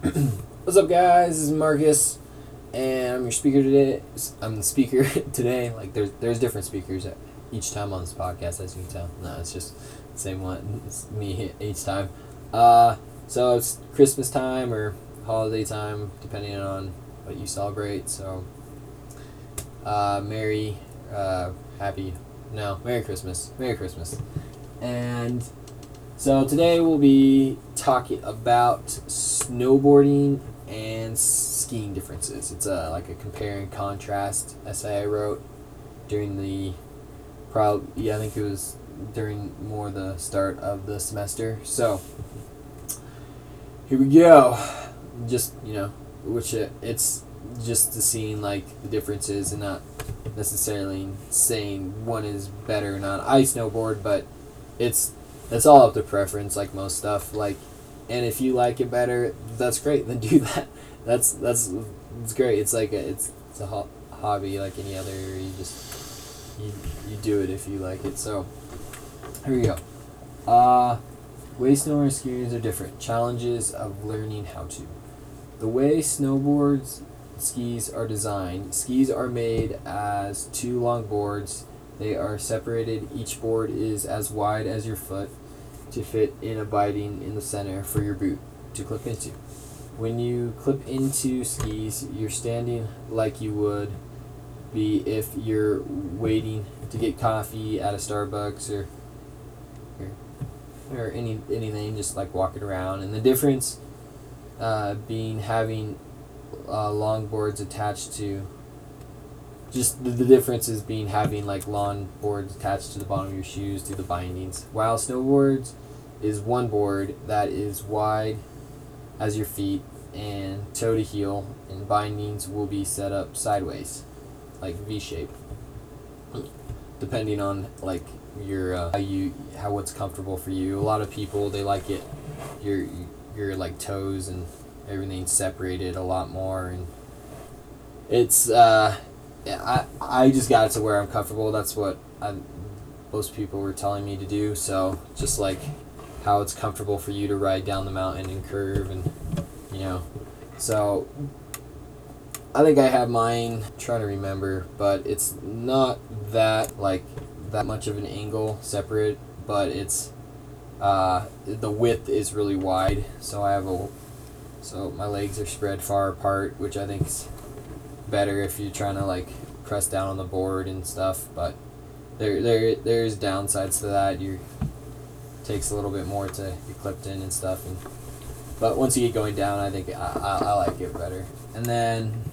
What's up, guys? This is Marcus, and I'm your speaker today. I'm the speaker today. Like, there's there's different speakers each time on this podcast, as you can tell. No, it's just the same one. It's me each time. Uh, so it's Christmas time or holiday time, depending on what you celebrate. So, uh, Merry, uh, Happy, no, Merry Christmas, Merry Christmas, and so today we'll be talking about snowboarding and skiing differences. It's a like a compare and contrast essay I wrote during the probably yeah I think it was during more the start of the semester. So here we go. Just you know, which it, it's just the seeing like the differences and not necessarily saying one is better or not. I snowboard, but it's it's all up to preference, like most stuff. Like, and if you like it better, that's great. Then do that. That's that's it's great. It's like a, it's it's a ho- hobby like any other. You just you you do it if you like it. So here we go. Uh, way snowboarding skis are different. Challenges of learning how to. The way snowboards skis are designed, skis are made as two long boards. They are separated. Each board is as wide as your foot to fit in a binding in the center for your boot to clip into. When you clip into skis, you're standing like you would be if you're waiting to get coffee at a Starbucks or or, or any anything, just like walking around. And the difference uh, being having uh, long boards attached to just the, the difference is being having like long boards attached to the bottom of your shoes through the bindings while snowboards is one board that is wide as your feet and toe to heel and bindings will be set up sideways like v shape depending on like your uh, how you how what's comfortable for you a lot of people they like it your your like toes and everything separated a lot more and it's uh I I just got it to where I'm comfortable. That's what I, most people were telling me to do. So just like how it's comfortable for you to ride down the mountain and curve and you know, so I think I have mine. I'm trying to remember, but it's not that like that much of an angle separate, but it's uh, the width is really wide. So I have a so my legs are spread far apart, which I think is better if you're trying to like press down on the board and stuff. But there there there's downsides to that. You takes a little bit more to get clipped in and stuff. And but once you get going down, I think I, I, I like it better. And then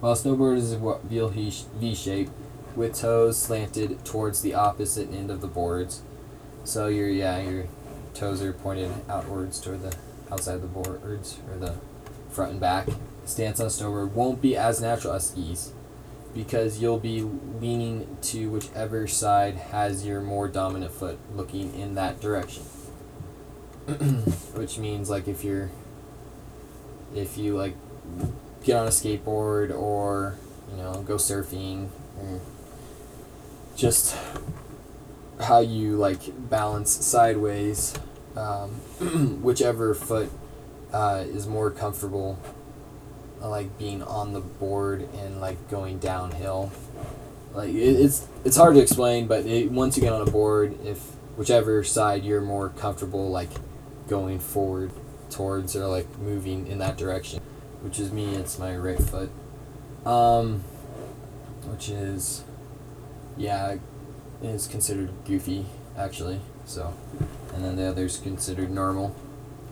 while snowboard is V V shape with toes slanted towards the opposite end of the boards. So your yeah your toes are pointed outwards toward the outside of the boards or the front and back stance on snowboard won't be as natural as skis because you'll be leaning to whichever side has your more dominant foot looking in that direction. Which means like if you're if you like get on a skateboard or you know go surfing or just how you like balance sideways um, whichever foot uh, is more comfortable like being on the board and like going downhill. Like it, it's it's hard to explain, but it, once you get on a board, if whichever side you're more comfortable like going forward towards or like moving in that direction, which is me, it's my right foot. Um, which is yeah, is considered goofy actually. So, and then the other is considered normal.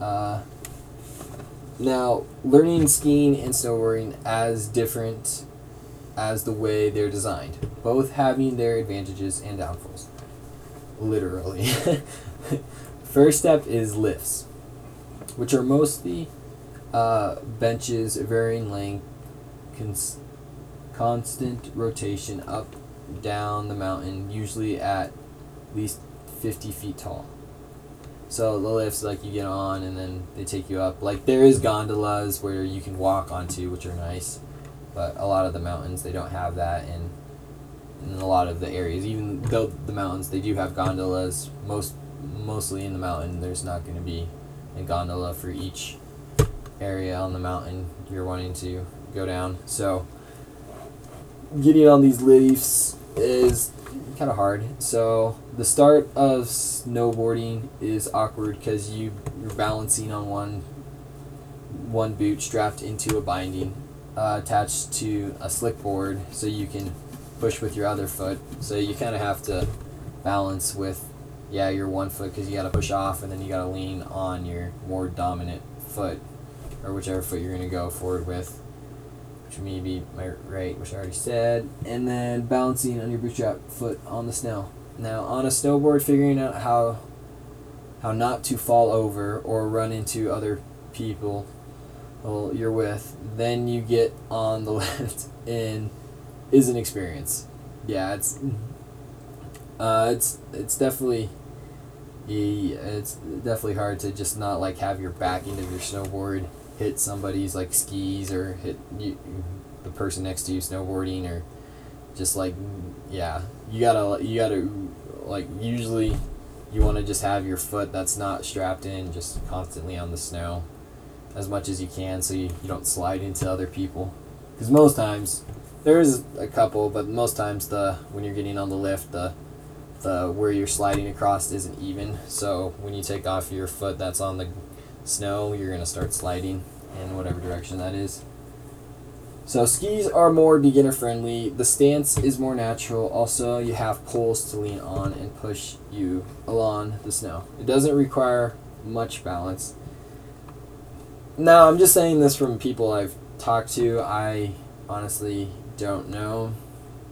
Uh, now, learning skiing and snowboarding as different as the way they're designed, both having their advantages and downfalls. Literally. First step is lifts, which are mostly uh, benches varying length, cons- constant rotation up, down the mountain, usually at least 50 feet tall. So the lifts, like you get on and then they take you up. Like there is gondolas where you can walk onto, which are nice, but a lot of the mountains they don't have that, and in a lot of the areas, even though the mountains they do have gondolas, most mostly in the mountain there's not going to be a gondola for each area on the mountain you're wanting to go down. So getting on these leaves is kind of hard. So the start of snowboarding is awkward because you you're balancing on one one boot strapped into a binding uh, attached to a slick board so you can push with your other foot. So you kind of have to balance with yeah your one foot because you got to push off and then you got to lean on your more dominant foot or whichever foot you're gonna go forward with which may be my right, which I already said, and then balancing on your bootstrap foot on the snow. Now on a snowboard, figuring out how how not to fall over or run into other people well, you're with, then you get on the lift and is an experience. Yeah, it's uh, it's it's definitely it's definitely hard to just not like have your back into your snowboard hit somebody's like skis or hit you, the person next to you snowboarding or just like yeah you gotta you gotta like usually you want to just have your foot that's not strapped in just constantly on the snow as much as you can so you, you don't slide into other people because most times there is a couple but most times the when you're getting on the lift the the where you're sliding across isn't even so when you take off your foot that's on the snow, you're going to start sliding in whatever direction that is. So skis are more beginner friendly. The stance is more natural. Also, you have poles to lean on and push you along the snow. It doesn't require much balance. Now, I'm just saying this from people I've talked to. I honestly don't know,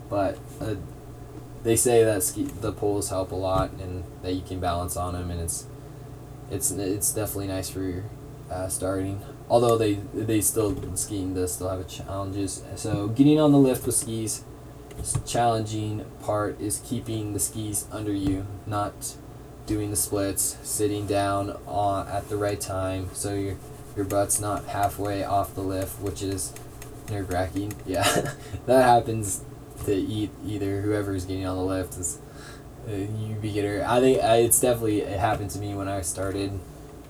but uh, they say that ski the poles help a lot and that you can balance on them, and it's it's it's definitely nice for uh, starting. Although they they still skiing does still have challenges. So getting on the lift with skis, challenging part is keeping the skis under you, not doing the splits, sitting down on at the right time, so your your butt's not halfway off the lift, which is nerve wracking. Yeah, that happens to eat either whoever's getting on the lift is uh, you beginner. I think I, it's definitely it happened to me when I started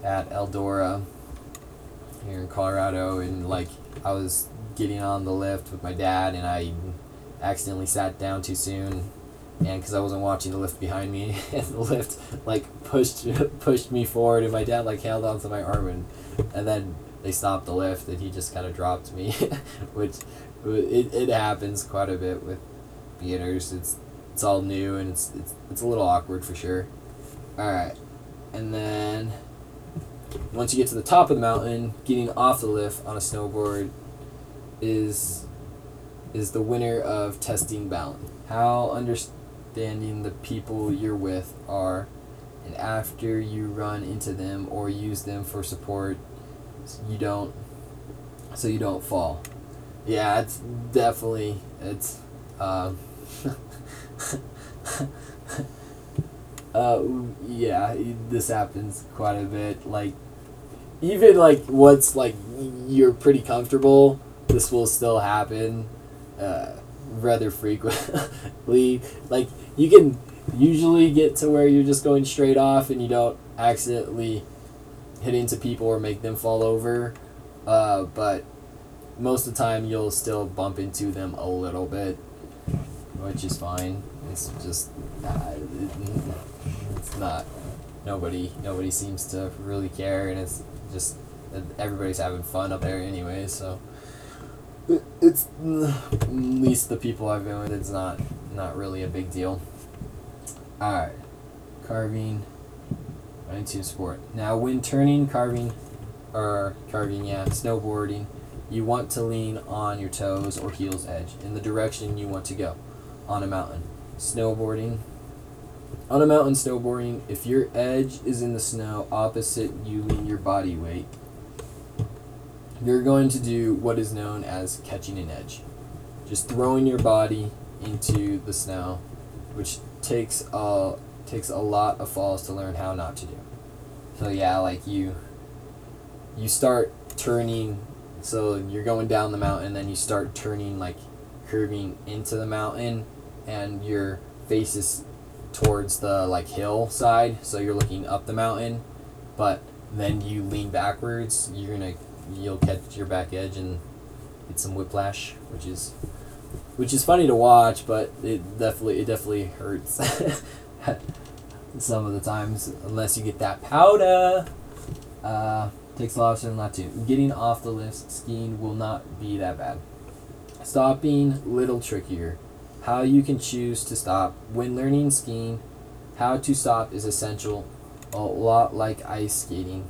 at Eldora here in Colorado, and like I was getting on the lift with my dad, and I accidentally sat down too soon, and because I wasn't watching the lift behind me, and the lift like pushed pushed me forward, and my dad like held onto my arm, and and then they stopped the lift, and he just kind of dropped me, which it, it happens quite a bit with beginners. It's it's all new and it's it's, it's a little awkward for sure. All right, and then once you get to the top of the mountain, getting off the lift on a snowboard is is the winner of testing balance. How understanding the people you're with are, and after you run into them or use them for support, you don't so you don't fall. Yeah, it's definitely it's. Uh, uh, yeah, this happens quite a bit. Like, even like once like you're pretty comfortable, this will still happen, uh, rather frequently. like you can usually get to where you're just going straight off and you don't accidentally hit into people or make them fall over, uh, but most of the time you'll still bump into them a little bit which is fine. It's just uh, it's not nobody nobody seems to really care, and it's just everybody's having fun up there anyway. So it's mm, at least the people I've been with. It's not not really a big deal. All right, carving. Into sport. Now, when turning, carving, or carving, yeah, snowboarding, you want to lean on your toes or heels edge in the direction you want to go on a mountain. Snowboarding. On a mountain snowboarding, if your edge is in the snow opposite you lean your body weight, you're going to do what is known as catching an edge. Just throwing your body into the snow, which takes a takes a lot of falls to learn how not to do. So yeah, like you you start turning so you're going down the mountain then you start turning like curving into the mountain and your face is towards the like hill side so you're looking up the mountain but then you lean backwards, you're gonna you'll catch your back edge and get some whiplash, which is which is funny to watch, but it definitely it definitely hurts some of the times unless you get that powder. Uh, takes a lot of strength not to. Getting off the lift skiing will not be that bad. Stopping little trickier. How you can choose to stop when learning skiing. How to stop is essential. A lot like ice skating.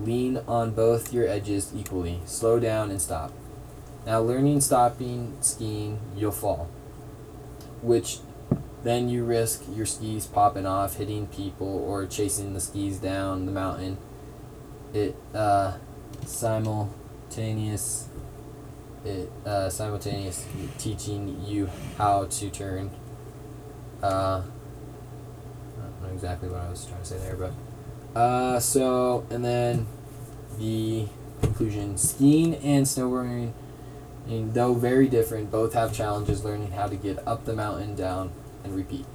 Lean on both your edges equally. Slow down and stop. Now, learning stopping skiing, you'll fall, which then you risk your skis popping off, hitting people, or chasing the skis down the mountain. It uh, simultaneous it uh, simultaneous teaching you how to turn. Uh, I don't know exactly what I was trying to say there, but uh, so and then the conclusion: skiing and snowboarding and though very different, both have challenges learning how to get up the mountain, down, and repeat.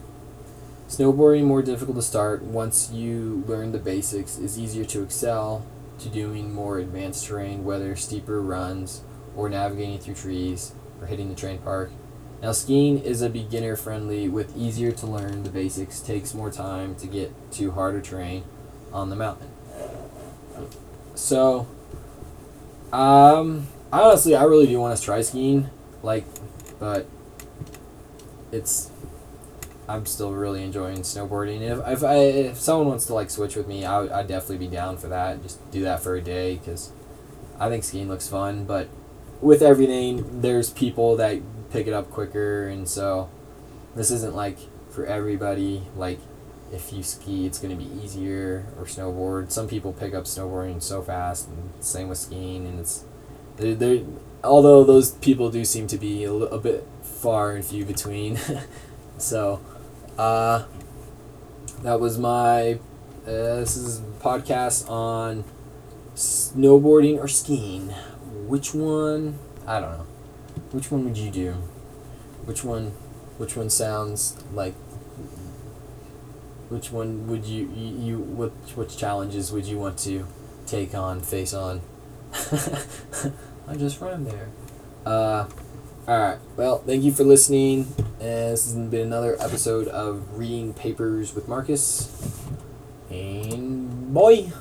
Snowboarding more difficult to start. Once you learn the basics, is easier to excel to doing more advanced terrain, whether steeper runs or navigating through trees or hitting the terrain park. Now skiing is a beginner friendly with easier to learn the basics, takes more time to get to harder terrain on the mountain. So um honestly, I really do want to try skiing, like, but it's I'm still really enjoying snowboarding. If if, I, if someone wants to like switch with me, I would I'd definitely be down for that. Just do that for a day because I think skiing looks fun. But with everything, there's people that pick it up quicker, and so this isn't like for everybody. Like if you ski, it's gonna be easier or snowboard. Some people pick up snowboarding so fast, and same with skiing, and it's they're, they're, although those people do seem to be a, l- a bit far and few between. so, uh, that was my. Uh, this is podcast on snowboarding or skiing. Which one? I don't know. Which one would you do? Which one? Which one sounds like? Which one would you you, you what which challenges would you want to take on face on? I just rhymed there. Uh, alright. Well, thank you for listening. And this has been another episode of Reading Papers with Marcus. And boy.